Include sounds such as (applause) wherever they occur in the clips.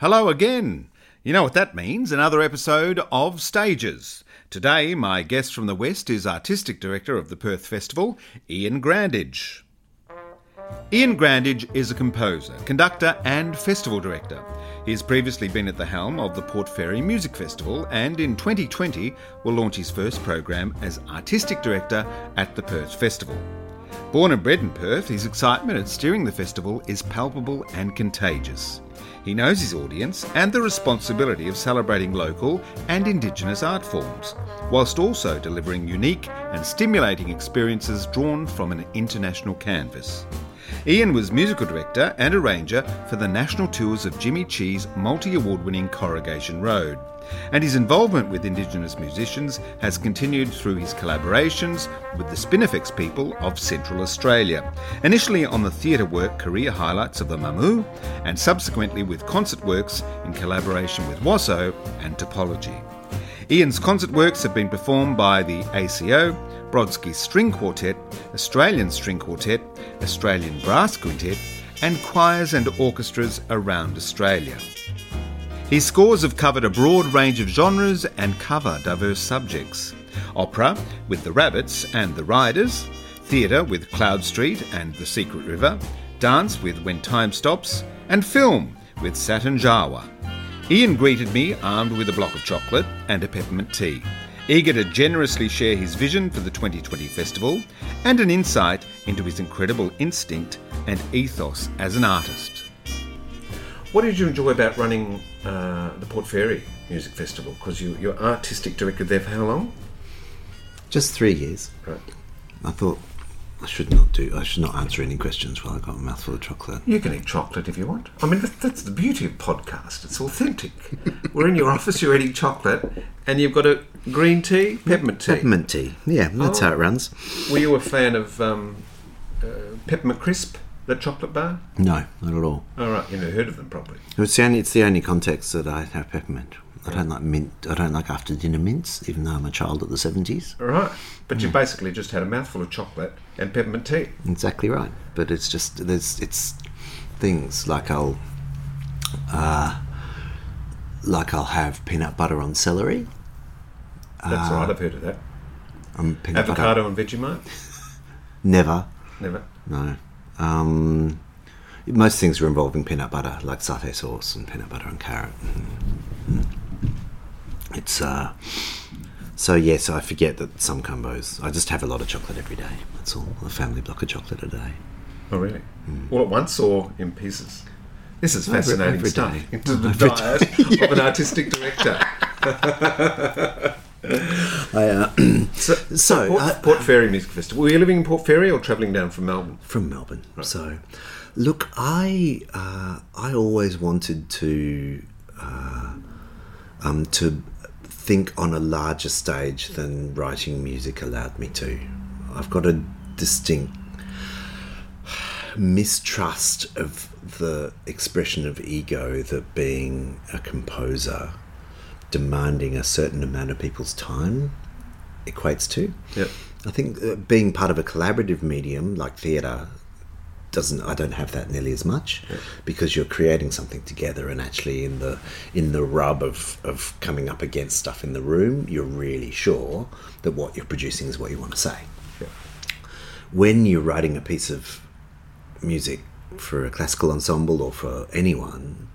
Hello again. You know what that means another episode of Stages. Today, my guest from the West is Artistic Director of the Perth Festival, Iain Grandage. Iain Grandage is a composer, conductor, and festival director. He has previously been at the helm of the Port Fairy Music Festival and in 2020 will launch his first program as Artistic Director at the Perth Festival. Born and bred in Perth, his excitement at steering the festival is palpable and contagious. He knows his audience and the responsibility of celebrating local and Indigenous art forms, whilst also delivering unique and stimulating experiences drawn from an international canvas. Iain was musical director and arranger for the national tours of Jimmy Chi's multi award winning Corrugation Road. And his involvement with Indigenous musicians has continued through his collaborations with the Spinifex people of Central Australia, initially on the theatre work Career Highlights of the Mamu, and subsequently with concert works in collaboration with WASO and Topology. Iain's concert works have been performed by the ACO, Brodsky String Quartet, Australian String Quartet, Australian Brass Quintet, and choirs and orchestras around Australia. His scores have covered a broad range of genres and cover diverse subjects. Opera with The Rabbits and The Riders, theatre with Cloud Street and The Secret River, dance with When Time Stops, and film with Saturn Jawa. Ian greeted me armed with a block of chocolate and a peppermint tea, eager to generously share his vision for the 2020 festival and an insight into his incredible instinct and ethos as an artist. What did you enjoy about running uh, the Port Fairy Music Festival? Because you, you're artistic director there for how long? Just three years. Right. I thought I should not do. I should not answer any questions while I got a mouthful of chocolate. You can eat chocolate if you want. I mean, that- that's the beauty of podcast. It's authentic. (laughs) We're in your office, you're eating chocolate, and you've got a green tea, peppermint tea. Peppermint tea. Yeah, that's Oh. how it runs. Were you a fan of um, uh, Peppermint Crisp, that chocolate bar? No, not at all. All right, you never heard of them probably. It's the only. It's the only context that I have peppermint. I don't like mint. I don't like after dinner mints, even though I'm a child of the seventies. All right, but you basically just had a mouthful of chocolate and peppermint tea. Exactly right. But it's just there's it's things like I'll uh, like I'll have peanut butter on celery. That's right. I've heard of that. Um, peanut butter. Avocado and Vegemite? (laughs) Never. Never. No. Um, most things are involving peanut butter, like satay sauce and peanut butter and carrot. Mm. It's uh, so yes, I forget that some combos. I just have a lot of chocolate every day. That's all. A family block of chocolate a day. Oh, really? All at once or in pieces? This is fascinating (laughs) every stuff. day. Into the Every diet of an artistic director. (laughs) I, uh, (clears throat) So, So, Port, uh, Port Fairy Music Festival. Were you living in Port Fairy or travelling down from Melbourne? from Melbourne. So, look, I uh, I always wanted to uh, um, to think on a larger stage than writing music allowed me to. I've got a distinct mistrust of the expression of ego that being a composer demanding a certain amount of people's time equates to. Yep. I think uh, being part of a collaborative medium like theatre doesn't I don't have that nearly as much because you're creating something together and actually in the in the rub of, of coming up against stuff in the room you're really sure that what you're producing is what you want to say. Yeah. When you're writing a piece of music for a classical ensemble or for anyone,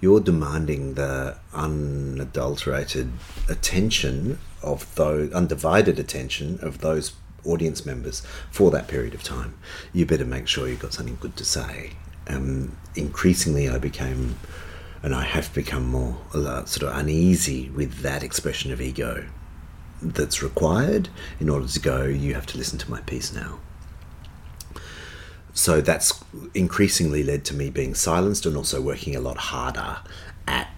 you're demanding the unadulterated attention of those undivided attention of those audience members for that period of time. You better make sure you've got something good to say. Um, increasingly, I became, and I have become more uh, sort of uneasy with that expression of ego that's required in order to go. You have to listen to my piece now so that's increasingly led to me being silenced and also working a lot harder at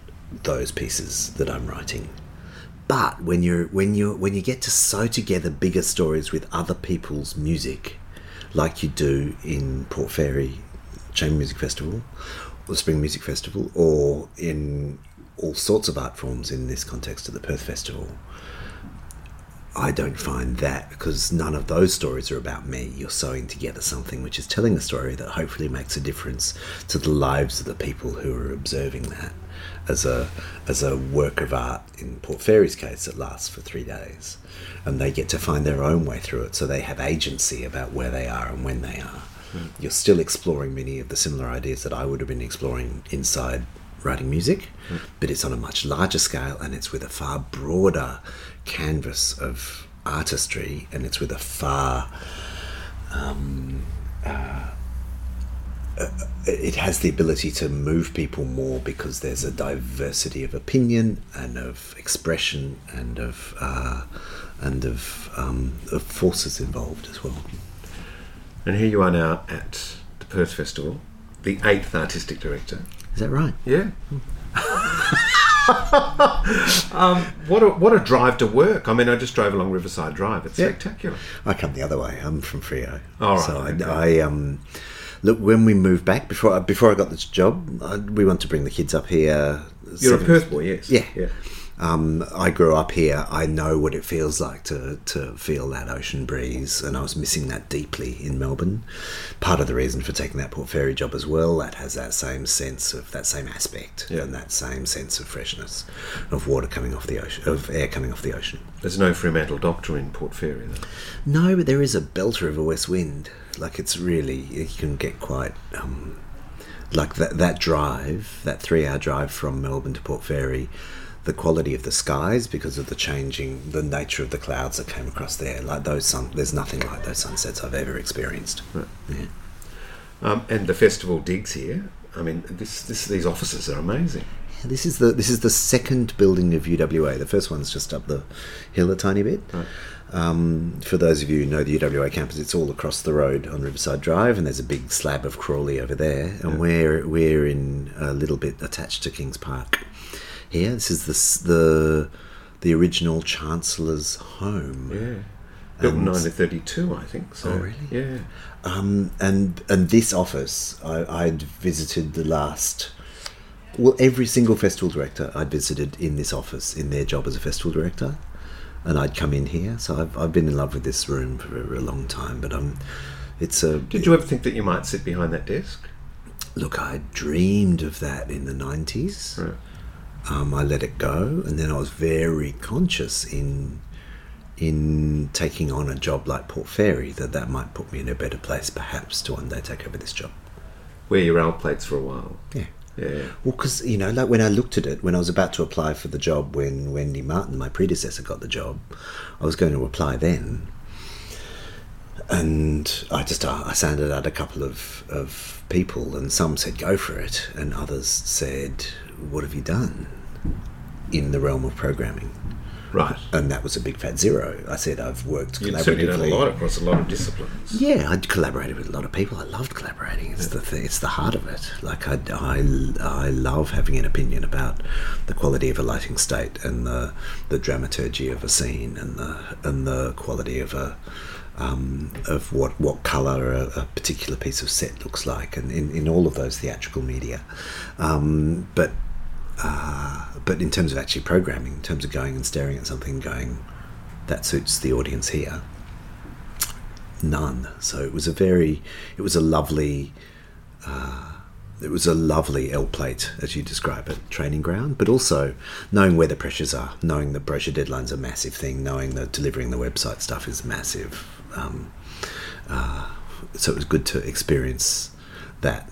those pieces that I'm writing. But when you're when you when you get to sew together bigger stories with other people's music, like you do in Port Fairy Chamber Music Festival, or the Spring Music Festival, or in all sorts of art forms in this context of the Perth Festival, I don't find that because none of those stories are about me. You're sewing together something which is telling a story that hopefully makes a difference to the lives of the people who are observing that as a as a work of art in Port Fairy's case that lasts for three days. And they get to find their own way through it, so they have agency about where they are and when they are. Hmm. You're still exploring many of the similar ideas that I would have been exploring inside writing music, hmm. but it's on a much larger scale and it's with a far broader canvas of artistry and it's with a far um, uh, uh, it has the ability to move people more because there's a diversity of opinion and of expression and of uh, and of, um, of forces involved as well. And here you are now at the Perth Festival, the eighth artistic director. Is that right? Yeah. (laughs) um, what a what a drive to work! I mean, I just drove along Riverside Drive. It's Yeah. spectacular. I come the other way. I'm from Freo. All right, So I, okay. I um, look when we moved back before I- before I got this job, I, we want to bring the kids up here. You're a Perth boy, yes. Yeah. yeah. Um, I grew up here. I know what it feels like to, to feel that ocean breeze, and I was missing that deeply in Melbourne. Part of the reason for taking that Port Fairy job as well, that has that same sense of that same aspect Yeah. and that same sense of freshness of water coming off the ocean, of air coming off the ocean. There's no Fremantle Doctor in Port Fairy, though. No, but there is a belter of a west wind. Like it's really you can get quite um, like that that drive, that three hour drive from Melbourne to Port Fairy. The quality of the skies because of the changing, the nature of the clouds that came across there. Like those sun, there's nothing like those sunsets I've ever experienced. Yeah. Um, and the festival digs here. I mean, this, this these offices are amazing. Yeah, This is the this is the second building of UWA. The first one's just up the hill a tiny bit. Um, for those of you who know the UWA campus, it's all across the road on Riverside Drive, and there's a big slab of Crawley over there, and we're we're in a little bit attached to Kings Park. Here, this is the the the original Chancellor's home. Yeah. Built in And- 1932, I think. So, Oh, really? Yeah. Um, and and this office, I, I'd visited the last. Well, every single festival director I'd visited in this office in their job as a festival director, and I'd come in here. So I've, I've been in love with this room for a, a long time. But um, it's a. Did you ever think that you might sit behind that desk? look? I dreamed of that in the nineties. Right. Um, I let it go, and then I was very conscious in in taking on a job like Port Fairy that that might put me in a better place, perhaps, to one day take over this job. Wear your L plates for a while. Yeah. Yeah. Well, because you know, like when I looked at it, when I was about to apply for the job, when Wendy Martin, my predecessor, got the job, I was going to apply then, and I just uh, I sounded out a couple of of people, and some said go for it, and others said, "What have you done in the realm of programming?" Right. And that was a big fat zero. I said, "I've worked certainly done a lot across a lot of disciplines. Yeah, I'd collaborated with a lot of people. I loved collaborating. It's the th- it's the heart of it. Like I, I, I love having an opinion about the quality of a lighting state and the the dramaturgy of a scene and the and the quality of a um, of what what color a, a particular piece of set looks like, and in, in all of those theatrical media. Um, but uh, but in terms of actually programming, in terms of going and staring at something, going that suits the audience here none. So it was a very, it was a lovely, uh, it was a lovely L plate, as you describe it, training ground, but also knowing where the pressures are, knowing the brochure deadline's a massive thing, knowing that delivering the website stuff is massive. Um, uh, so it was good to experience that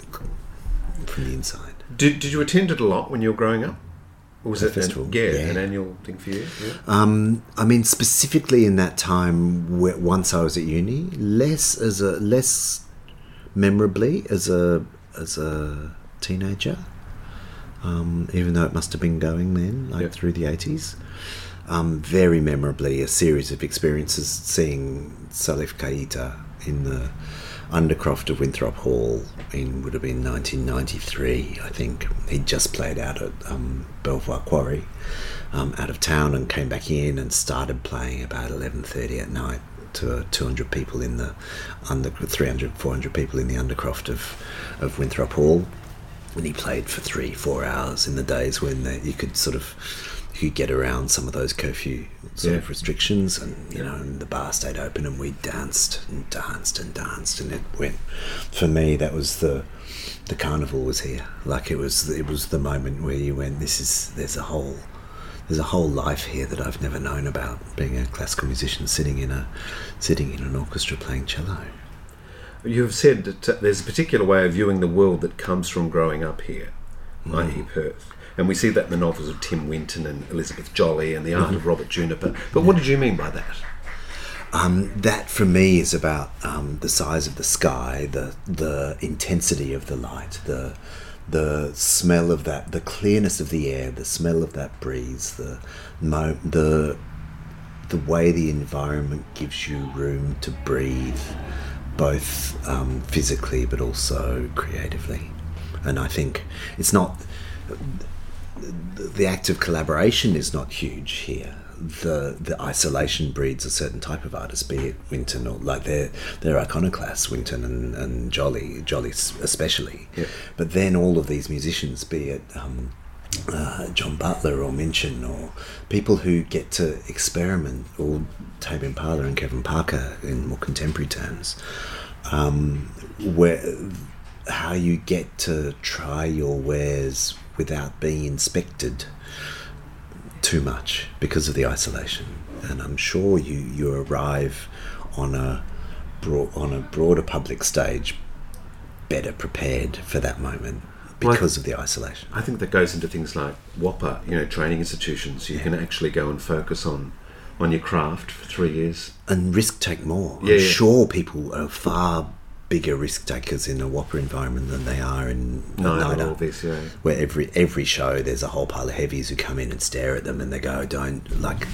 from the inside. Did, did you attend it a lot when you were growing up? Or was The it an- yeah, Yeah. an annual thing for you? Yeah. Um, I mean, specifically in that time, where, once I was at uni, less as a less memorably as a as a teenager. Um, even though it must have been going then, like Yeah. through the eighties. Um, very memorably, a series of experiences seeing Salif Keita in the Undercroft of Winthrop Hall in would have been 1993, I think. He'd just played out at um, Belvoir Quarry, um, out of town, and came back in and started playing about 11:30 at night to uh, 200 people in the under 300 400 people in the Undercroft of of Winthrop Hall and he played for three, four hours in the days when the, you could sort of you could get around some of those curfew sort Yeah. of restrictions, and you know, and the bar stayed open, and we danced and danced and danced, and it went. For me, that was the the carnival was here. Like it was, it was the moment where you went. This is there's a whole there's a whole life here that I've never known about. Being a classical musician, sitting in a sitting in an orchestra playing cello. You have said that there's a particular way of viewing the world that comes from growing up here, i.e., mm. Perth. And we see that in the novels of Tim Winton and Elizabeth Jolley and The Art of Robert Juniper. But what did you mean by that? Um, that for me is about um, the size of the sky, the the intensity of the light, the the smell of that, the clearness of the air, the smell of that breeze, the mo- the the way the environment gives you room to breathe, both um, physically but also creatively. And I think it's not the act of collaboration is not huge here. The the isolation breeds a certain type of artist, be it Winton or like they're they're iconoclasts, Winton and, and Jolley, Jolley especially. Yeah. But then all of these musicians, be it um, uh, John Butler or Minchin or people who get to experiment, or Tame Impala and Kevin Parker in more contemporary terms, um, where how you get to try your wares without being inspected too much because of the isolation. And I'm sure you, you arrive on a broad, on a broader public stage better prepared for that moment Well, because of the isolation. I think that goes into things like WAAPA, you know, training institutions. You can actually go and focus on on your craft for three years. and risk take more. Yeah, I'm yeah. sure people are far bigger risk takers in a WAAPA environment than they are in No, this, yeah. where every every show there's a whole pile of heavies who come in and stare at them and they go, "Don't like."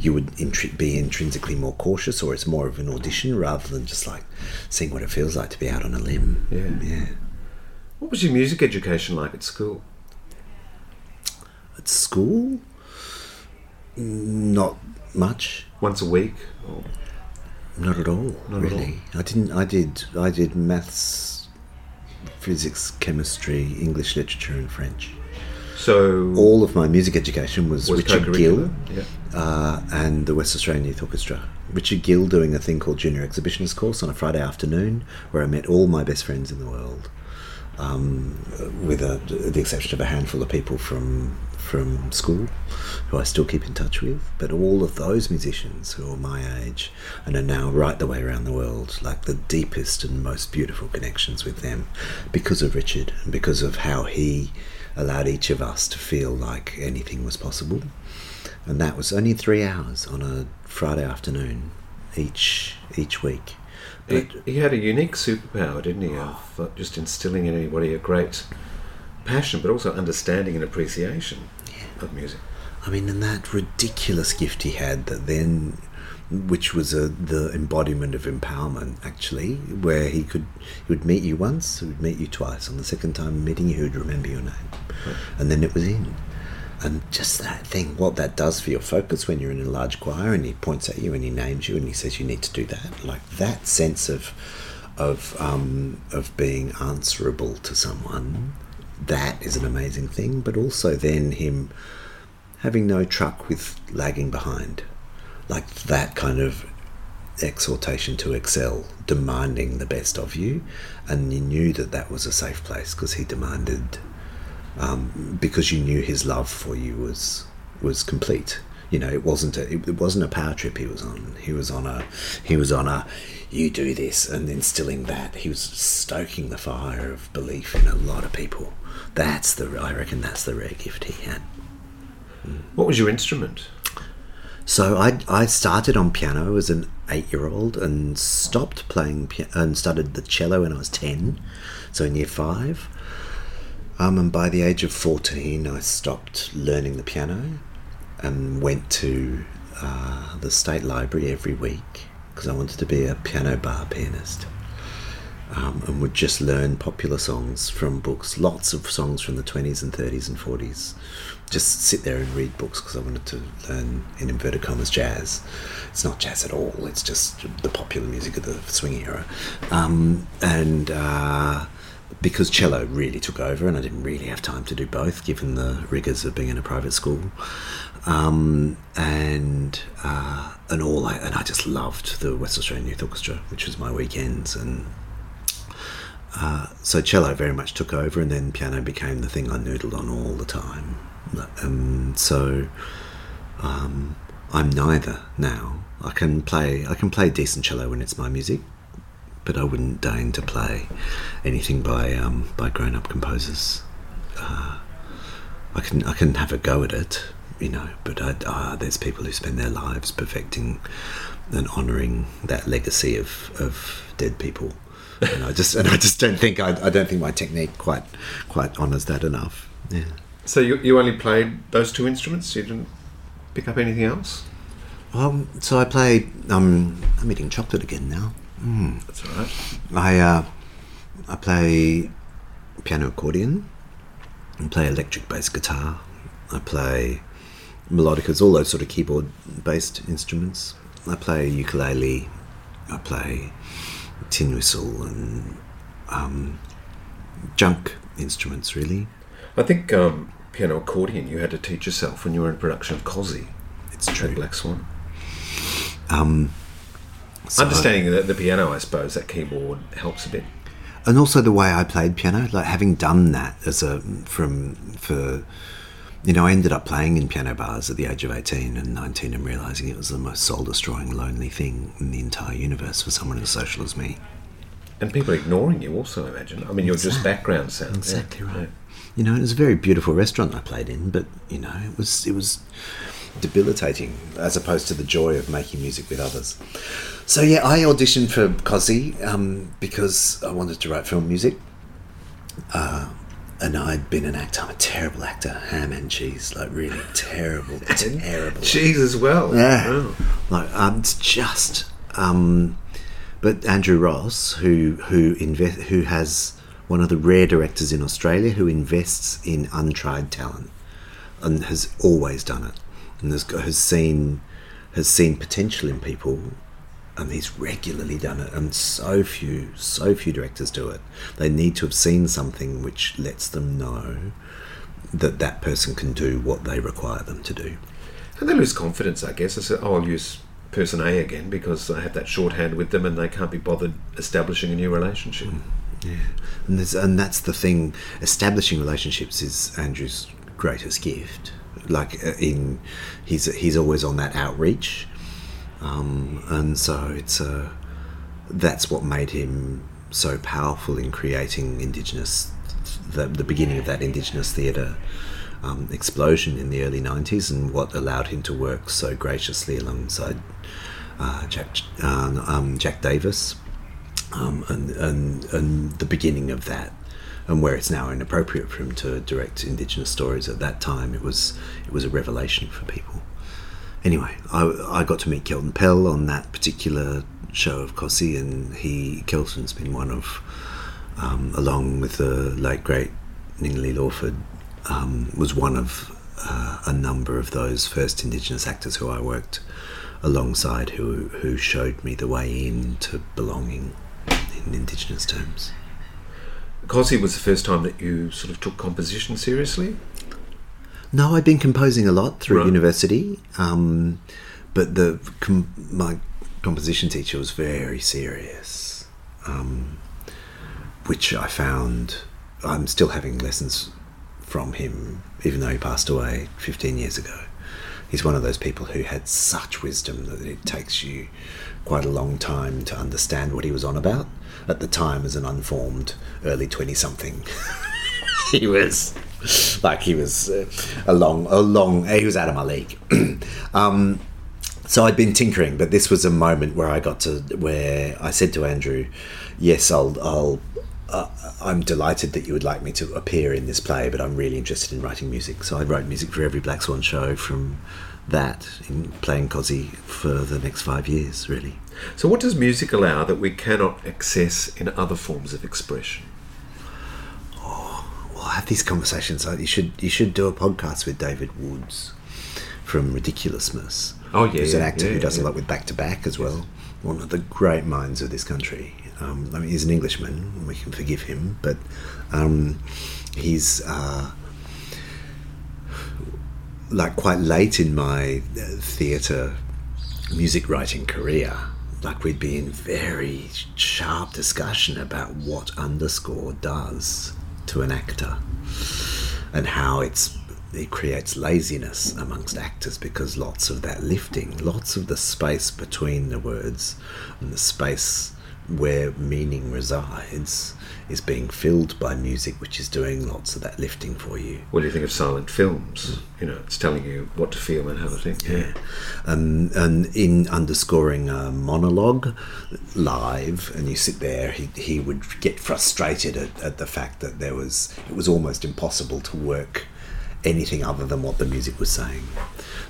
You would intri- be intrinsically more cautious, or it's more of an audition rather than just like seeing what it feels like to be out on a limb. Yeah. yeah. What was your music education like at school? At school, not much. Once a week? Or, Not at all, Not at really. I didn't. I did. I did maths, physics, chemistry, English literature, and French. so All of my music education was, was Richard? Gill Yeah. uh, and the West Australian Youth Orchestra. Richard Gill doing a thing called Junior Exhibitionist Course on a Friday afternoon, where I met all my best friends in the world, um, with a, the exception of a handful of people from from school, who I still keep in touch with. But all of those musicians who are my age and are now right the way around the world, like the deepest and most beautiful connections with them, because of Richard and because of how he allowed each of us to feel like anything was possible and that was only three hours on a Friday afternoon each each week. He, But he had a unique superpower, didn't he, of uh, just instilling in anybody a great passion, but also understanding and appreciation of music. I mean, and that ridiculous gift he had that then, which was a, the embodiment of empowerment, actually, where he could he would meet you once, he would meet you twice. On the second time meeting you, he would remember your name, and then it was in. And just that thing, what that does for your focus when you're in a large choir and he points at you and he names you and he says you need to do that, like that sense of of um, of being answerable to someone, that is an amazing thing. But also then him having no truck with lagging behind, like that kind of exhortation to excel, demanding the best of you, and you knew that that was a safe place because he demanded, um, because you knew his love for you was was complete. You know, it wasn't a it, it wasn't a power trip he was on. He was on a he was on a you do this and instilling that. He was stoking the fire of belief in a lot of people. That's the I reckon that's the rare gift he had. What was your instrument? So I, I started on piano as an eight-year-old and stopped playing piano and started the cello when I was ten, so in year five. Um, and by the age of fourteen, I stopped learning the piano and went to uh, the state library every week because I wanted to be a piano bar pianist. Um, and would just learn popular songs from books, lots of songs from the 20s and 30s and 40s. Just sit there and read books because I wanted to learn, in inverted commas, jazz. It's not jazz at all, it's just the popular music of the swing era. Um, and uh, because cello really took over, and I didn't really have time to do both, given the rigors of being in a private school. Um, and uh, and all I, and I just loved the West Australian Youth Orchestra, which was my weekends, and uh, so cello very much took over, and then piano became the thing I noodled on all the time. Um, so um, I'm neither now. I can play I can play decent cello when it's my music, but I wouldn't deign to play anything by um, by grown up composers. Uh, I can I can have a go at it, you know, but I, uh, there's people who spend their lives perfecting and honouring that legacy of, of dead people, and I just and I just don't think I, I don't think my technique quite quite honours that enough. Yeah. So you, you only played those two instruments? You didn't pick up anything else? Um, so I played. Um, I'm eating chocolate again now. Mm. That's all right. I uh, I play piano accordion. I play electric bass guitar. I play melodicas, all those sort of keyboard based instruments. I play ukulele. I play tin whistle and um, junk instruments, really. I think um, piano accordion you had to teach yourself when you were in production of Cosi. It's true. Black Swan. Um, so- Understanding the, the piano, I suppose, that keyboard helps a bit. and also the way I played piano, like having done that as a from for you know, I ended up playing in piano bars at the age of 18 and 19 and realizing it was the most soul destroying, lonely thing in the entire universe for someone as social as me. And people ignoring you also, I imagine. I mean, you're just background sound. yeah. Exactly right. Yeah. You know, it was a very beautiful restaurant I played in, but you know, it was it was debilitating as opposed to the joy of making music with others. So yeah, I auditioned for Cosi um, because I wanted to write film music. Uh, and I'd been an actor. I'm a terrible actor, ham and cheese, like really (laughs) terrible, terrible. Cheese as well. Yeah. Like um, it's just. Um, but Andrew Ross, who who invest, who has one of the rare directors in Australia who invests in untried talent, and has always done it, and has has seen has seen potential in people, and he's regularly done it. And so few so few directors do it. They need to have seen something which lets them know that that person can do what they require them to do. And they lose confidence, I guess. I said, oh, I'll use person A again because I have that shorthand with them and they can't be bothered establishing a new relationship. Yeah, and there's, and that's the thing. Establishing relationships is Andrew's greatest gift. Like uh, in, he's he's always on that outreach, um, and so it's uh, that's what made him so powerful in creating indigenous, the, the beginning of that indigenous theatre um, explosion in the early '90s, and what allowed him to work so graciously alongside uh, Jack uh, um, Jack Davis um, and, and and the beginning of that, and where it's now inappropriate for him to direct Indigenous stories. At that time, it was it was a revelation for people. Anyway, I, I got to meet Kelton Pell on that particular show of Cosi, and he Kelton's been one of, um, along with the late great Ningali Lawford, um, was one of uh, a number of those first Indigenous actors who I worked alongside, who who showed me the way into belonging in Indigenous terms. Cosi was the first time that you sort of took composition seriously. No, I'd been composing a lot through Right. university, um, but the com- my composition teacher was very serious, um, which I found I'm still having lessons from him, even though he passed away 15 years ago. He's one of those people who had such wisdom that it takes you quite a long time to understand what he was on about. At the time, as an unformed early 20 something, (laughs) he was (laughs) like he was uh, a long, a long. He was out of my league. (clears throat) um, so I'd been tinkering, but this was a moment where I got to where I said to Andrew, "Yes, I'll, I'll, uh, I'm delighted that you would like me to appear in this play, but I'm really interested in writing music." So I wrote music for every Black Swan show from that, in playing Cosi for the next five years, really. So, what does music allow that we cannot access in other forms of expression? Have these conversations. Like you should, you should do a podcast with David Woods from Ridiculusmus. Oh, yeah, who's an actor yeah, who does yeah. a lot with back to back as well. One of the great minds of this country. Um, I mean, he's an Englishman. We can forgive him, but um, he's uh, like quite late in my uh, theatre music writing career. Like we'd be in very sharp discussion about what underscore does to an actor and how it's it creates laziness amongst actors because lots of that lifting, lots of the space between the words and the space where meaning resides is being filled by music, which is doing lots of that lifting for you. What do you think of silent films? You know, it's telling you what to feel and how to think. Yeah. Um, and in underscoring a monologue live, and you sit there, he, he would get frustrated at, at the fact that there was, it was almost impossible to work anything other than what the music was saying.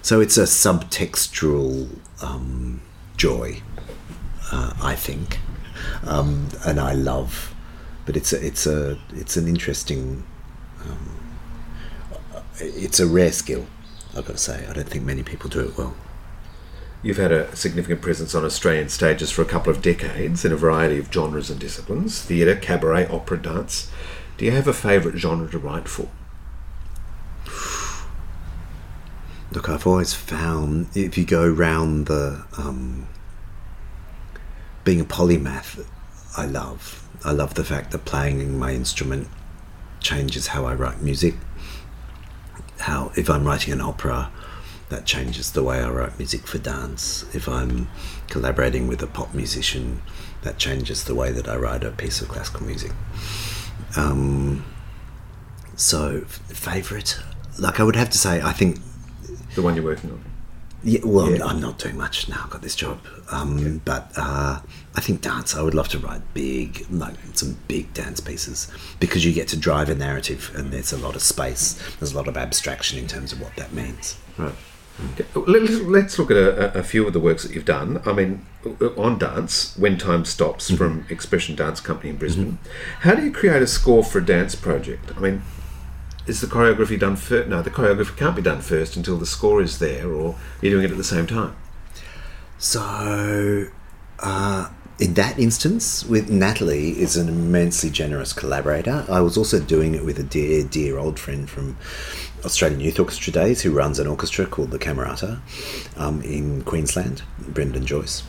So it's a subtextual um, joy, uh, I think, um, and I love. But it's a, it's a it's an interesting. Um, it's a rare skill. I've got to say, I don't think many people do it well. You've had a significant presence on Australian stages for a couple of decades in a variety of genres and disciplines theatre, cabaret, opera, dance. Do you have a favourite genre to write for? Look, I've always found if you go round the um, being a polymath, I love. I love the fact that playing my instrument changes how I write music. How if I'm writing an opera, that changes the way I write music for dance. If I'm collaborating with a pop musician, that changes the way that I write a piece of classical music. Um, so, favorite, like I would have to say, I think The one you're working on? yeah, well, Yeah. I'm not doing much now. I've got this job, um, but uh, I think dance. I would love to write big, like some big dance pieces, because you get to drive a narrative, and there's a lot of space. There's a lot of abstraction in terms of what that means. Right. Okay, Let's, let's look at a, a few of the works that you've done. I mean, on dance, When Time Stops from Expression Dance Company in Brisbane. How do you create a score for a dance project? I mean, is the choreography done first? No, the choreography can't be done first until the score is there, or you're doing it at the same time. So, uh, in that instance, with Natalie is an immensely generous collaborator. I was also doing it with a dear, dear old friend from Australian Youth Orchestra days who runs an orchestra called the Camerata um, in Queensland, Brendan Joyce,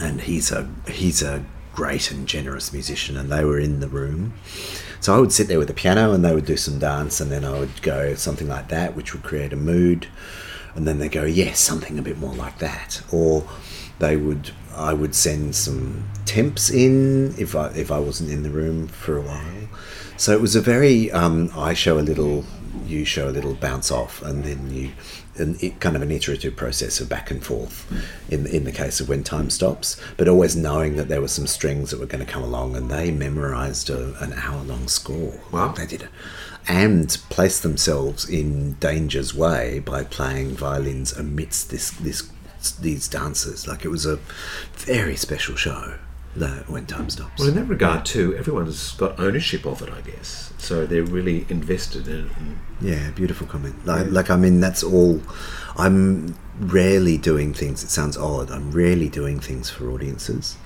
and he's a he's a great and generous musician. And they were in the room, so I would sit there with the piano and they would do some dance, and then I would go something like that, which would create a mood and then they go, yes, something a bit more like that, or they would, I would send some temps in if I if I wasn't in the room for a while. So it was a very um, I show a little, you show a little, bounce off, and then you, and it kind of an iterative process of back and forth. In in the case of when time stops, but always knowing that there were some strings that were going to come along, and they memorized a, an hour long score. Wow. they did it and placed themselves in danger's way by playing violins amidst this this these dancers. Like it was a very special show. That when time stops. Well, in that regard, too, everyone's got ownership of it, I guess. So they're really invested in it. Yeah, beautiful comment. Like, like I mean, that's all. I'm rarely doing things. It sounds odd. I'm rarely doing things for audiences.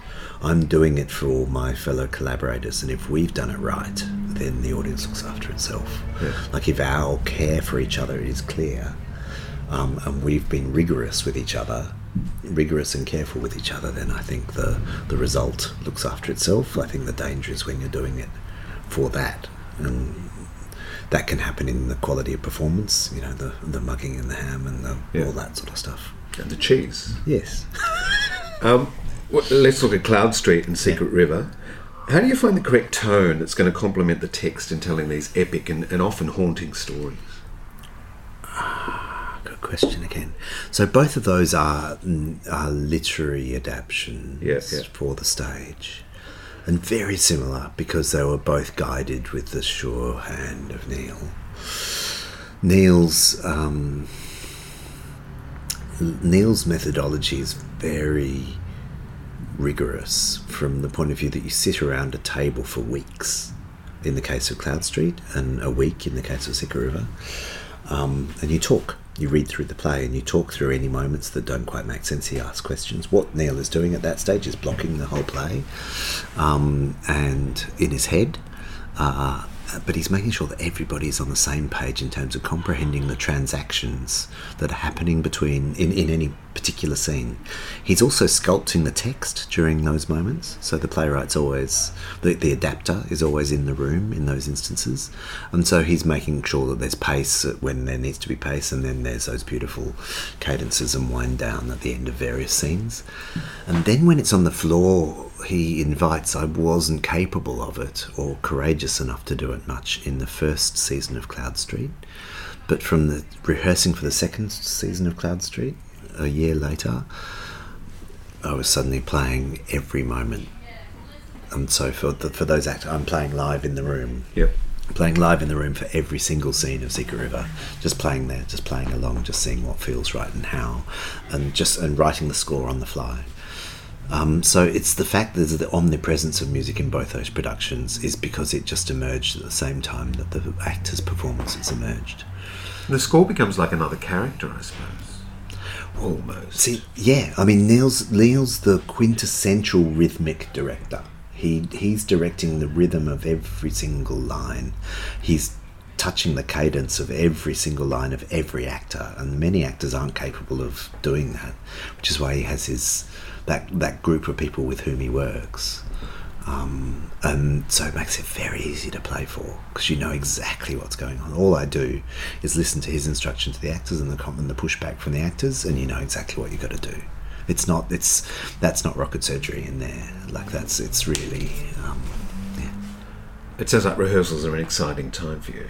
I'm doing it for all my fellow collaborators, and if we've done it right, then the audience looks after itself. Yeah. Like if our care for each other is clear, um, and we've been rigorous with each other, rigorous and careful with each other, then I think the the result looks after itself. I think the danger is when you're doing it for that, and that can happen in the quality of performance. You know, the the mugging and the ham and the, Yeah. all that sort of stuff. and the cheese. Yes. (laughs) Um, well, let's look at Cloud Street and Secret River. How do you find the correct tone that's going to complement the text in telling these epic and, and often haunting stories? Question again. So both of those are, mm, are literary adaptations Yeah, yeah. for the stage, and very similar because they were both guided with the sure hand of Neil. Neil's um, Neil's methodology is very rigorous from the point of view that you sit around a table for weeks in the case of Cloud Street and a week in the case of Secret River um, and you talk. You read through the play and you talk through any moments that don't quite make sense. He asks questions. What Neil is doing at that stage is blocking the whole play, um, and in his head. Uh, but he's making sure that everybody is on the same page in terms of comprehending the transactions that are happening between in, in any particular scene. He's also sculpting the text during those moments, so the playwright's always the, the adapter is always in the room in those instances, and so he's making sure that there's pace when there needs to be pace, and then there's those beautiful cadences and wind down at the end of various scenes, and then when it's on the floor he invites, I wasn't capable of it or courageous enough to do it much in the first season of Cloud Street. But from the rehearsing for the second season of Cloud Street, a year later, I was suddenly playing every moment. And so for the, for those actors, I'm playing live in the room. Yep. Playing live in the room for every single scene of Secret River, just playing there, just playing along, just seeing what feels right and how, and just and writing the score on the fly. Um, so it's the fact that the omnipresence of music in both those productions is because it just emerged at the same time that the actors' performances emerged. The score becomes like another character, I suppose. Almost. See, yeah, I mean Neil's Neil's the quintessential rhythmic director. He he's directing the rhythm of every single line. He's touching the cadence of every single line of every actor, and many actors aren't capable of doing that, which is why he has his that that group of people with whom he works. Um, and so it makes it very easy to play for because you know exactly what's going on. All I do is listen to his instruction to the actors and the and the pushback from the actors, and you know exactly what you've got to do. It's not it's that's not rocket surgery in there. Like that's it's really um, yeah. It sounds like rehearsals are an exciting time for you.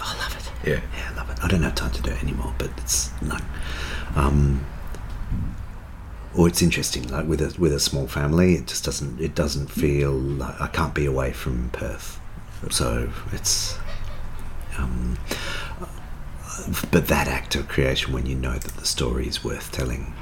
I love it. Yeah. Yeah, I love it. I don't have time to do it anymore, but it's no. Um, or it's interesting, like with a with a small family, it just doesn't it doesn't feel like I can't be away from Perth, so it's. Um, but that act of creation, when you know that the story is worth telling,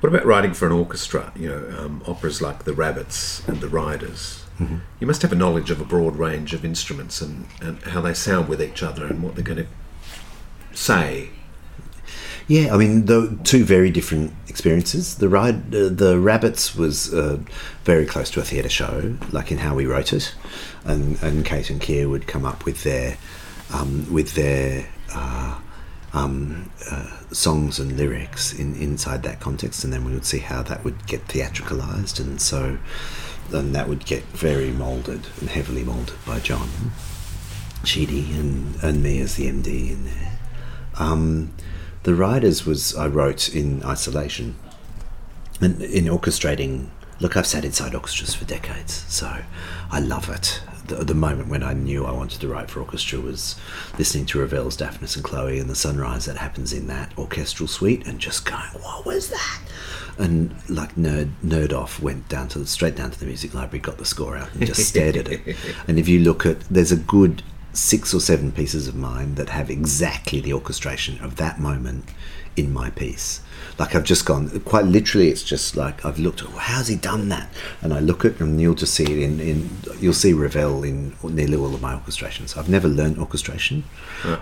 What about writing for an orchestra? You know, um, operas like The Rabbits and The Riders. Mm-hmm. You must have a knowledge of a broad range of instruments and, and how they sound with each other and what they're going to say. Yeah, I mean, the two very different experiences. The ride, uh, the Rabbits was uh, very close to a theatre show, like in how we wrote it, and and Kate and Keir would come up with their um, with their uh, um, uh, songs and lyrics in inside that context, and then we would see how that would get theatricalized, and so then that would get very moulded and heavily moulded by John Sheedy and and me as the MD in there. Um, the Riders was I wrote in isolation, and in orchestrating. Look, I've sat inside orchestras for decades, so I love it. The, the moment when I knew I wanted to write for orchestra was listening to Ravel's Daphnis and Chloe and the sunrise that happens in that orchestral suite, and just going, "What was that?" And like nerd nerd off went down to the, straight down to the music library, got the score out, and just stared at it. (laughs) And if you look at, there's a good six or seven pieces of mine that have exactly the orchestration of that moment in my piece. Like I've just gone quite literally. It's just like I've looked at well, how's he done that, and I look at and you'll just see it in, in you'll see Ravel in nearly all of my orchestrations. I've never learned orchestration.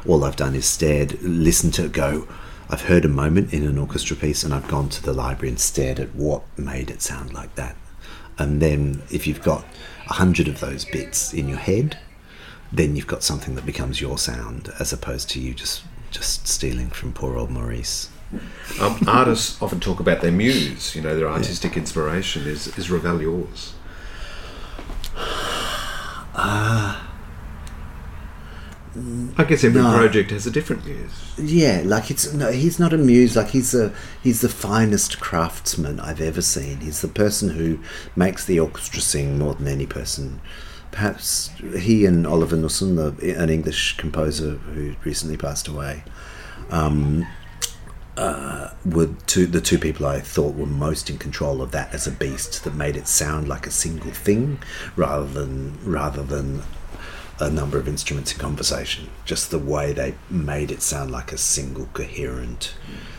All I've done is stared, listened to it, go. I've heard a moment in an orchestra piece, and I've gone to the library and stared at what made it sound like that. And then if you've got a hundred of those bits in your head, then you've got something that becomes your sound as opposed to you just just stealing from poor old Maurice. Um, artists often talk about their muse, you know, their artistic inspiration. Is, is Ravel yours? I guess every no. project has a different muse. Yeah, like it's no, he's not a muse. Like he's a he's the finest craftsman I've ever seen. He's the person who makes the orchestra sing more than any person. Perhaps he and Oliver Knussen, the, an English composer who recently passed away, um, uh, were two, the two people I thought were most in control of that as a beast that made it sound like a single thing rather than rather than a number of instruments in conversation. Just the way they made it sound like a single coherent,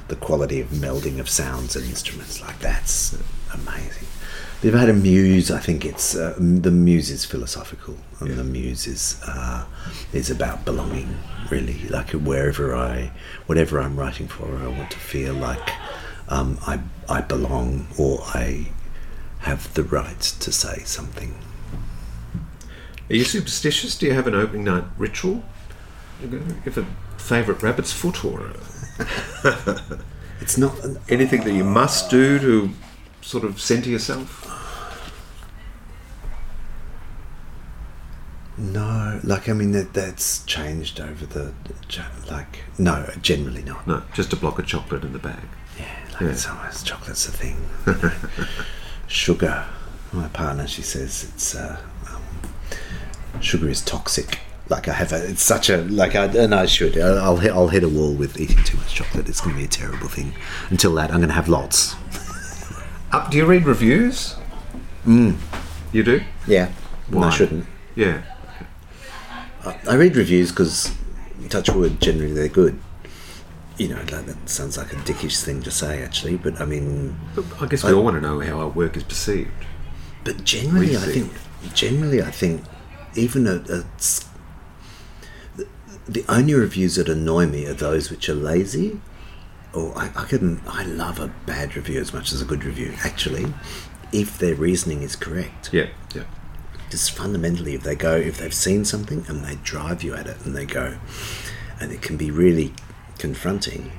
the quality of melding of sounds and instruments like that's amazing. If I had a muse, I think it's uh, the muse is philosophical, and Yeah. the muse is uh, is about belonging. Really, like wherever I, whatever I'm writing for, I want to feel like um, I I belong or I have the right to say something. Are you superstitious? Do you have an opening night ritual? You have a favourite rabbit's foot or a- It's not. anything that you must do to sort of centre yourself? No, like I mean that that's changed over the like. No, generally not. No, just a block of chocolate in the bag. Yeah, like Yeah. it's almost chocolate's a thing. (laughs) sugar. My partner, she says it's uh, um, sugar is toxic. Like I have a, it's such a like I and I should I'll I'll hit, I'll hit a wall with eating too much chocolate. It's going to be a terrible thing. Until that, I'm going to have lots. Up, do you read reviews? Mm. You do? Yeah, no, Why? I shouldn't. Yeah. I read reviews because, touch wood, generally they're good. You know, like, that sounds like a dickish thing to say, actually, but I mean, But I guess we all want to know how our work is perceived. But generally, I think generally, I think even a, a the only reviews that annoy me are those which are lazy. Or I, I can I love a bad review as much as a good review. Actually, if their reasoning is correct, Yeah, yeah. just fundamentally, if they go if they've seen something and they drive you at it and they go, and it can be really confronting.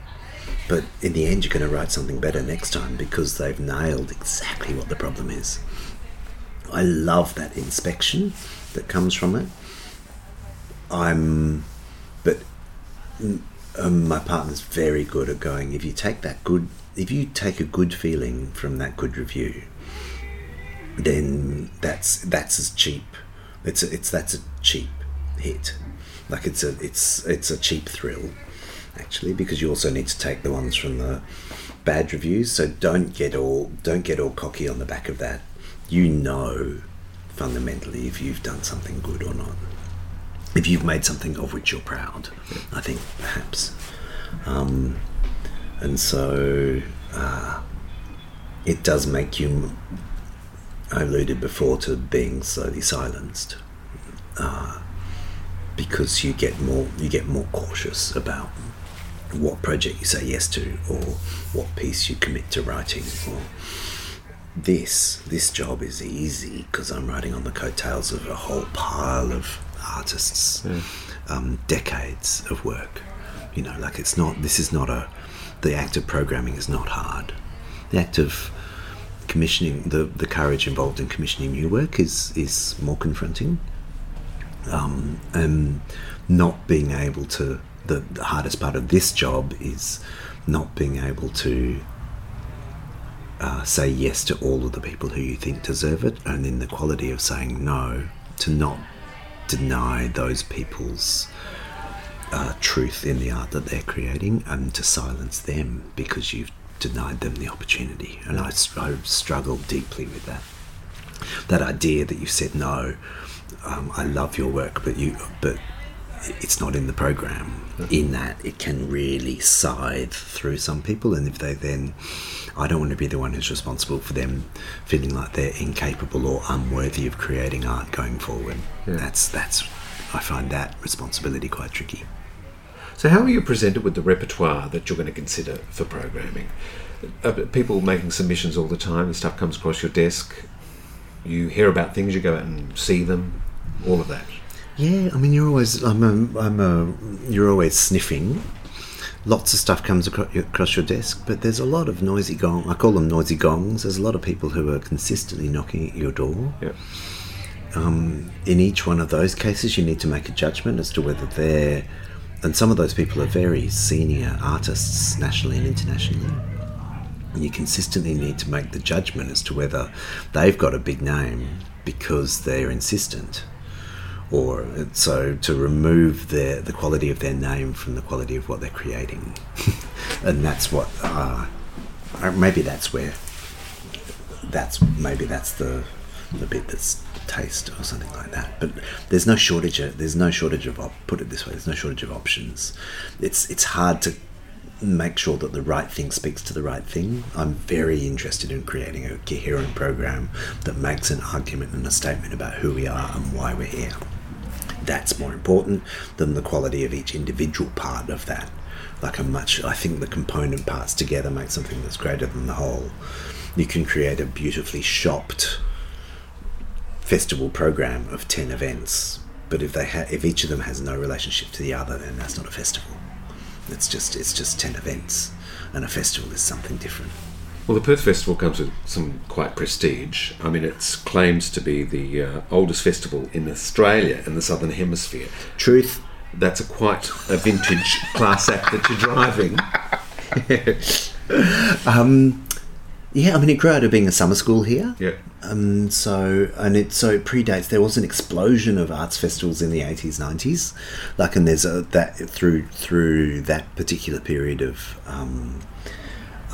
But in the end, you're going to write something better next time because they've nailed exactly what the problem is. I love that inspection that comes from it. I'm, but um, my partner's very good at going. If you take that good, if you take a good feeling from that good review, then that's that's as cheap. It's a, it's that's a cheap hit. Like it's a it's it's a cheap thrill, actually, because you also need to take the ones from the bad reviews. So don't get all don't get all cocky on the back of that. You know, fundamentally, if you've done something good or not. If you've made something of which you're proud, I think perhaps. Um, and so uh, it does make you I alluded before to being slowly silenced, uh, because you get more you get more cautious about what project you say yes to or what piece you commit to writing. Or this this job is easy because I'm writing on the coattails of a whole pile of artists, um, decades of work. You know, like it's not. This is not a. The act of programming is not hard. The act of commissioning the, the courage involved in commissioning new work is is more confronting um, and not being able to the, the hardest part of this job is not being able to uh, say yes to all of the people who you think deserve it and then the quality of saying no to not deny those people's uh, truth in the art that they're creating and to silence them because you've denied them the opportunity. And I, I struggle deeply with that. That idea that you said no, um, I love your work, but you, but it's not in the program. In that, it can really scythe through some people, and if they then, I don't want to be the one who's responsible for them feeling like they're incapable or unworthy of creating art going forward. Yeah. That's that's, I find that responsibility quite tricky. So, how are you presented with the repertoire that you're going to consider for programming? Uh, people making submissions all the time, and stuff comes across your desk. You hear about things, you go out and see them, all of that. Yeah, I mean, you're always, I'm a, I'm a, you're always sniffing. Lots of stuff comes across your, desk, but there's a lot of noisy gong. I call them noisy gongs. There's a lot of people who are consistently knocking at your door. Yeah. Um, in each one of those cases, you need to make a judgment as to whether they're, and some of those people are very senior artists nationally and internationally. And you consistently need to make the judgment as to whether they've got a big name because they're insistent or so to remove their the quality of their name from the quality of what they're creating (laughs) and that's what uh, uh, maybe that's where that's maybe that's the the bit that's taste or something like that but there's no shortage of there's no shortage of op- put it this way there's no shortage of options it's it's hard to make sure that the right thing speaks to the right thing. I'm very interested in creating a coherent program that makes an argument and a statement about who we are and why we're here. That's more important than the quality of each individual part of that. Like a much, I think the component parts together make something that's greater than the whole. You can create a beautifully shopped festival program of 10 events but if they ha- if each of them has no relationship to the other then that's not a festival it's just it's just 10 events and a festival is something different Well, the Perth Festival comes with some quite prestige. I mean, it claims to be the uh, oldest festival in Australia in the Southern Hemisphere. truth That's a quite a vintage (laughs) class act that you're driving. (laughs) yeah i mean it grew out of being a summer school here Yeah. um, so and it so it predates there was an explosion of arts festivals in the 80s 90s like and there's a that through through that particular period of um,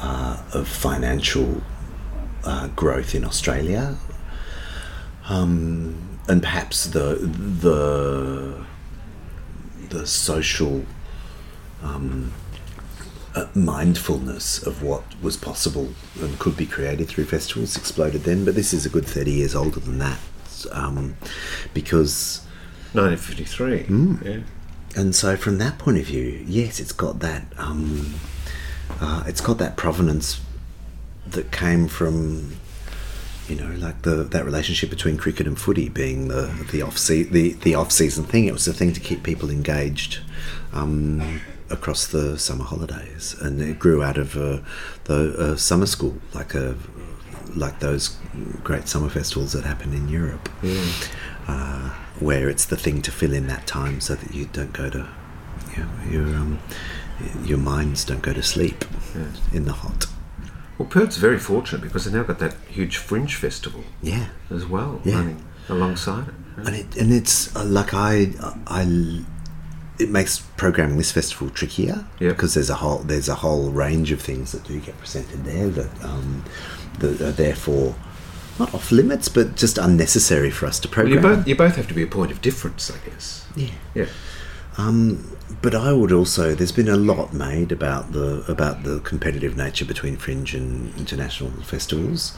uh, of financial uh, growth in Australia um, and perhaps the the the social um, uh, mindfulness of what was possible and could be created through festivals exploded then. But this is a good 30 years older than that. Um, because, 1953. Yeah. and so from that point of view, yes, it's got that, um, uh, it's got that provenance that came from, you know, like the that relationship between cricket and footy being the the off se- the the off season thing. It was the thing to keep people engaged. Um, across the summer holidays, and it grew out of uh, the uh, summer school, like a like those great summer festivals that happen in Europe, uh, where it's the thing to fill in that time so that you don't go to you know, your um, your minds don't go to sleep in the hot. Well, Perth's very fortunate because they've now got that huge fringe festival Yeah. as well Yeah. running alongside it. and it and it's uh, like I I it makes programming this festival trickier Yeah. because there's a whole there's a whole range of things that do get presented there that um, that are therefore not off limits but just unnecessary for us to Well, program. you both you both have to be a point of difference, I guess. yeah. Yeah. But I would also there's been a lot made about the about the competitive nature between fringe and international festivals,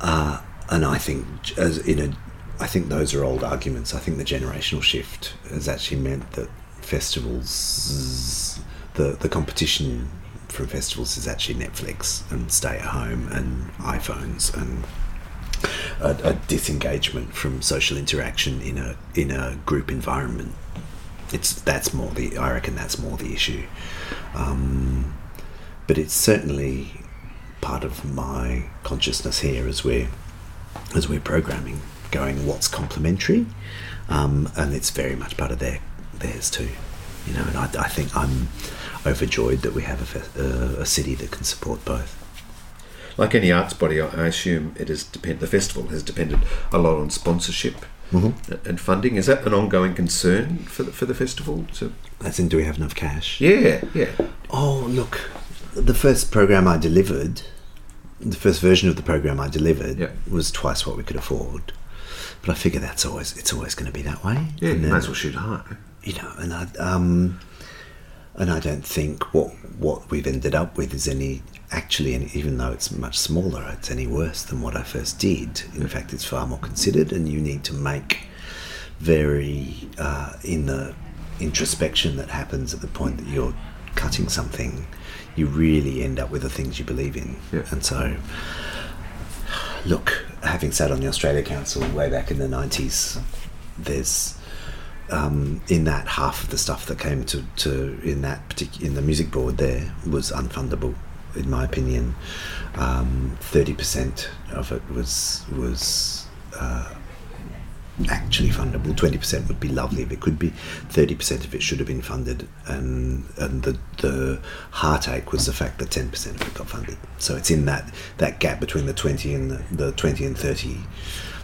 uh, and I think as in a I think those are old arguments. I think the generational shift has actually meant that festivals the the competition from festivals is actually Netflix and stay at home and iPhones and a, a disengagement from social interaction in a in a group environment. It's that's more the I reckon that's more the issue, um, but it's certainly part of my consciousness here as we're as we're programming, going what's complementary, um, and it's very much part of their theirs too, you know. And I, I think I'm overjoyed that we have a, uh, a city that can support both. Like any arts body, I assume it has depend. The festival has depended a lot on sponsorship and funding. Is that an ongoing concern for the, for the festival? So, As in, do we have enough cash? yeah, yeah. Oh, look, the first program I delivered, the first version of the program I delivered Yeah. was twice what we could afford. But I figure that's always it's always going to be that way. Yeah, And you might as well shoot high. you know, and I um, and I don't think what what we've ended up with is any actually, any, even though it's much smaller, it's any worse than what I first did. In fact, it's far more considered, and you need to make very uh, in the introspection that happens at the point that you're cutting something. You really end up with the things you believe in, Yeah. and so look, having sat on the Australia Council way back in the 90s, there's um, in that half of the stuff that came to, to in that particular in the music board there was unfundable, in my opinion. Um, Thirty percent of it was was uh, actually fundable. Twenty percent would be lovely if it could be. Thirty percent of it should have been funded, and and the the heartache was the fact that ten percent of it got funded. So it's in that that gap between the twenty and the, the twenty and thirty.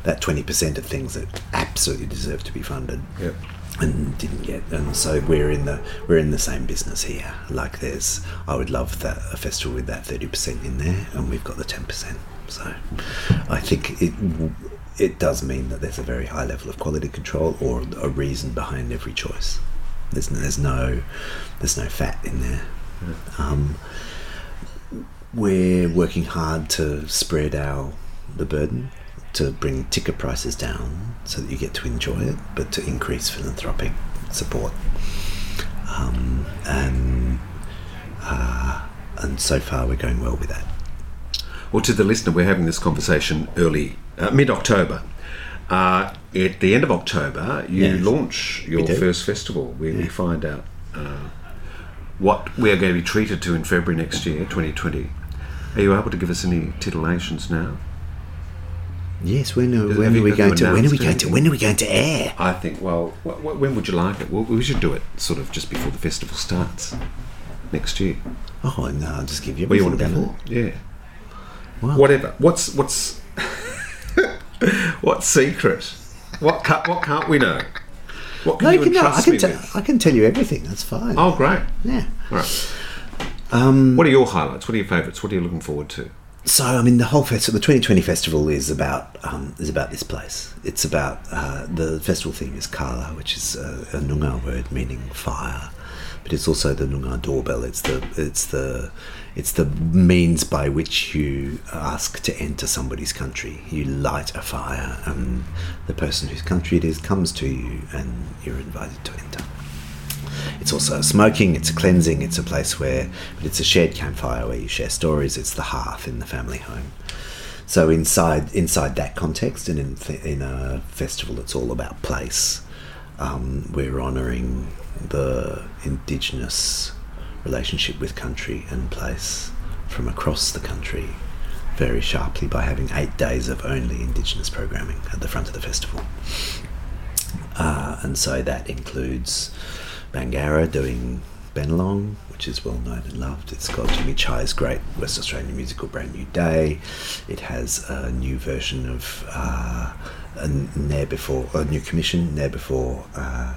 That twenty percent of things that absolutely deserve to be funded Yeah. And didn't get and so we're in the we're in the same business here. Like there's i would love that a festival with that 30% in there and we've got the 10% so i think it it does mean that there's a very high level of quality control or a reason behind every choice. There's no, there's no there's no fat in there. Um, we're working hard to spread our the burden to bring ticket prices down so that you get to enjoy it, but to increase philanthropic support. Um, and uh, and so far we're going well with that. Well, to the listener, we're having this conversation early, uh, mid October. Uh, at the end of October, you Yes. launch your first festival where we find out uh, what we're going to be treated to in February next year, 2020. Are you able to give us any titillations now? Yes, when are, when are we going to when are we going to when are we going to air? I think, well, wh- wh- when would you like it? Well, we should do it sort of just before the festival starts next year. Oh no, I'll just give you What do you want to before? Yeah. Wow. Whatever. What's what's (laughs) what's secret? What ca- what can't we know? What can No, you you can, no, I can me tell with? I can tell you everything. That's fine. Oh, great. Yeah. All right. Um, What are your highlights? What are your favourites? What are you looking forward to? So I mean, the whole festival, the 2020 festival, is about um, is about this place. It's about uh, the festival theme is Kala, which is a, a Noongar word meaning fire, but it's also the Noongar doorbell. It's the it's the it's the means by which you ask to enter somebody's country. You light a fire, and the person whose country it is comes to you, and you're invited to enter. It's also smoking, it's a cleansing, it's a place where, but it's a shared campfire where you share stories, it's the hearth in the family home. So inside inside that context and in, in a festival that's all about place, um, we're honouring the indigenous relationship with country and place from across the country very sharply by having eight days of only indigenous programming at the front of the festival. Uh, and so that includes Bangarra doing Bennelong, which is well known and loved. It's got Jimmy Chi's great West Australian musical Brand New Day. It has a new version of uh, a Ne'er Before, a new commission, Ne'er Before uh,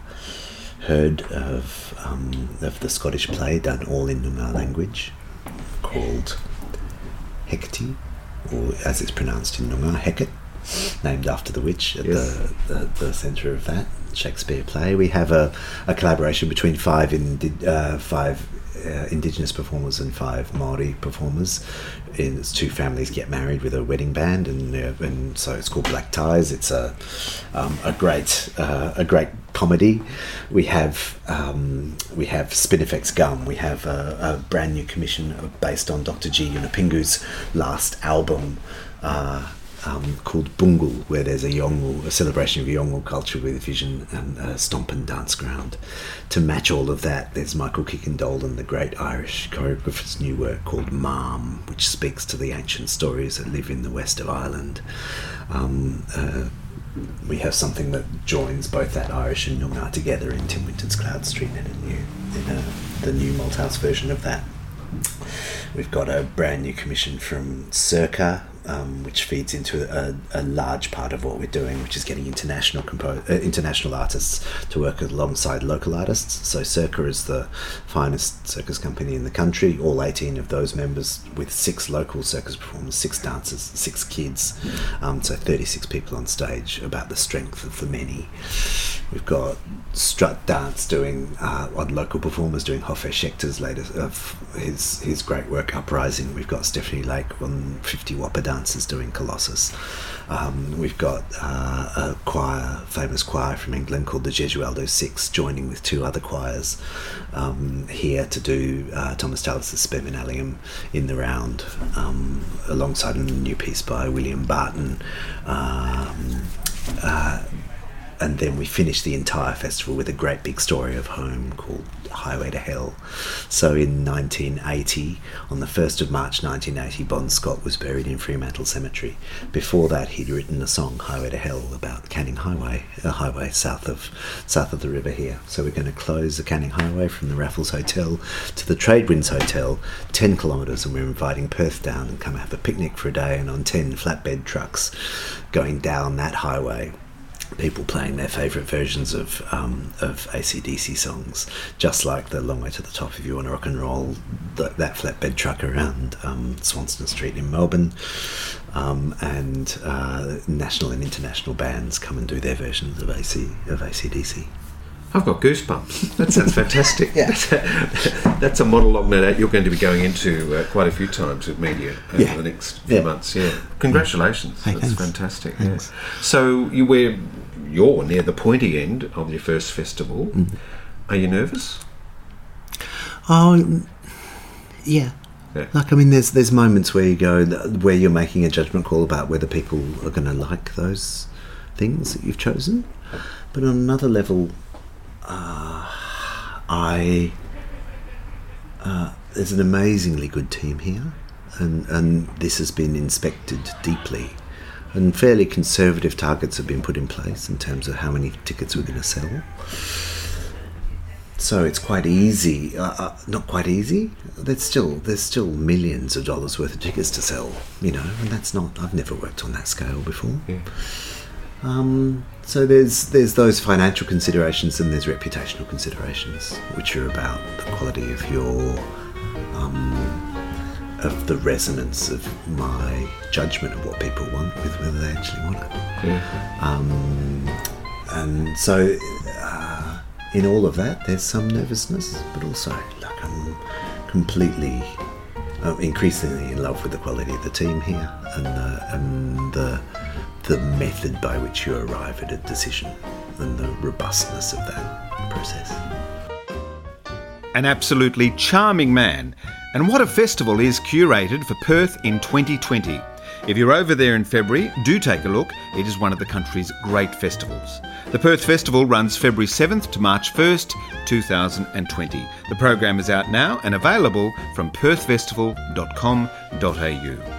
Heard of, um, of the Scottish play done all in Noongar language called Hecate, or as it's pronounced in Noongar, Hecate named after the witch at Yes. the, the, the centre of that Shakespeare play. We have a, a collaboration between five indi- uh, five uh, Indigenous performers and five Maori performers. It's two families get married with a wedding band, and uh, and so it's called Black Ties. It's a um, a great uh, a great comedy. We have um, we have Spinifex Gum. We have a, a brand new commission based on Dr. G Yunupingu's last album. Uh, um, called Buŋgul, where there's a Yolngu, a celebration of Yolngu culture with vision and a stomp and dance ground. To match all of that, there's Michael Keegan-Dolan, the great Irish choreographer's new work called Mám, which speaks to the ancient stories that live in the west of Ireland. Um, uh, we have something that joins both that Irish and Noongar together in Tim Winton's Cloudstreet and a new, in a, the new Malthouse version of that. We've got a brand new commission from Circa, um, which feeds into a, a large part of what we're doing, which is getting international compo- uh, international artists to work alongside local artists. So Circa is the finest circus company in the country. All 18 of those members, with six local circus performers, six dancers, six kids, um, so 36 people on stage. About the strength of the many. We've got Strut Dance doing uh, on local performers doing Hofesh Shechter's latest of his his great work Uprising. We've got Stephanie Lake on Fifty WAAPA Dancers doing Colossus. Um, we've got uh, a choir, famous choir from England called the Gesualdo Six, joining with two other choirs um, here to do uh, Thomas Tallis's Spem in alium in the round, um, alongside a new piece by William Barton. Um, uh, and then we finished the entire festival with a great big story of home called Highway to Hell. So in 1980, on the 1st of March 1980, Bon Scott was buried in Fremantle Cemetery. Before that, he'd written a song, Highway to Hell, about Canning Highway, a highway south of south of the river here. So we're going to close the Canning Highway from the Raffles Hotel to the Tradewinds Hotel, 10 kilometres, and we're inviting Perth down and come have a picnic for a day and on 10 flatbed trucks going down that highway people playing their favourite versions of um, of ACDC songs, just like the Long Way to the Top. If you want to rock and roll, th- that flatbed truck around um, Swanston Street in Melbourne, um, and uh, national and international bands come and do their versions of AC of ACDC. I've got goosebumps. That sounds fantastic. (laughs) Yeah. (laughs) That's a monologue no doubt you're going to be going into uh, quite a few times with media over Yeah. the next few Yeah. months. Yeah. Congratulations. Hey, That's thanks. fantastic. Thanks. Yeah. So you were you're near the pointy end of your first festival. Mm-hmm. Are you nervous? Oh, yeah. Yeah. Like I mean, there's there's moments where you go where you're making a judgment call about whether people are going to like those things that you've chosen, but on another level, uh, I uh, there's an amazingly good team here, and and this has been inspected deeply, and fairly conservative targets have been put in place in terms of how many tickets we're going to sell. So it's quite easy. Uh, uh, not quite easy. There's still there's still millions of dollars worth of tickets to sell. You know, and that's not. I've never worked on that scale before. Yeah. Um, so there's there's those financial considerations and there's reputational considerations, which are about the quality of your um, of the resonance of my judgment of what people want with whether they actually want it. Yeah. Um, and so, uh, in all of that, there's some nervousness, but also like I'm completely, uh, increasingly in love with the quality of the team here and the, and the the method by which you arrive at a decision and the robustness of that process. An absolutely charming man. And what a festival is curated for Perth in 2020. If you're over there in February, do take a look. It is one of the country's great festivals. The Perth Festival runs February 7th to March 1st, 2020. The program is out now and available from perthfestival.com.au.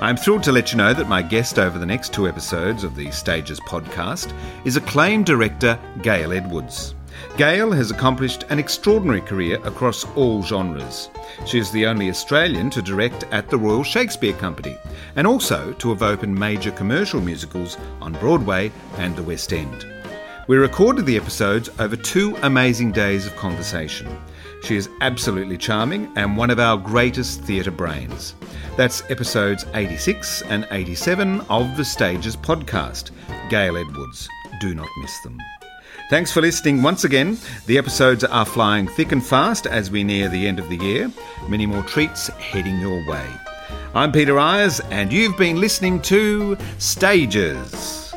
I'm thrilled to let you know that my guest over the next two episodes of the Stages podcast is acclaimed director Gail Edwards. Gail has accomplished an extraordinary career across all genres. She is the only Australian to direct at the Royal Shakespeare Company and also to have opened major commercial musicals on Broadway and the West End. We recorded the episodes over two amazing days of conversation. She is absolutely charming and one of our greatest theatre brains. That's episodes 86 and 87 of the Stages podcast. Gail Edwards. Do not miss them. Thanks for listening once again. The episodes are flying thick and fast as we near the end of the year. Many more treats heading your way. I'm Peter Eyers, and you've been listening to Stages.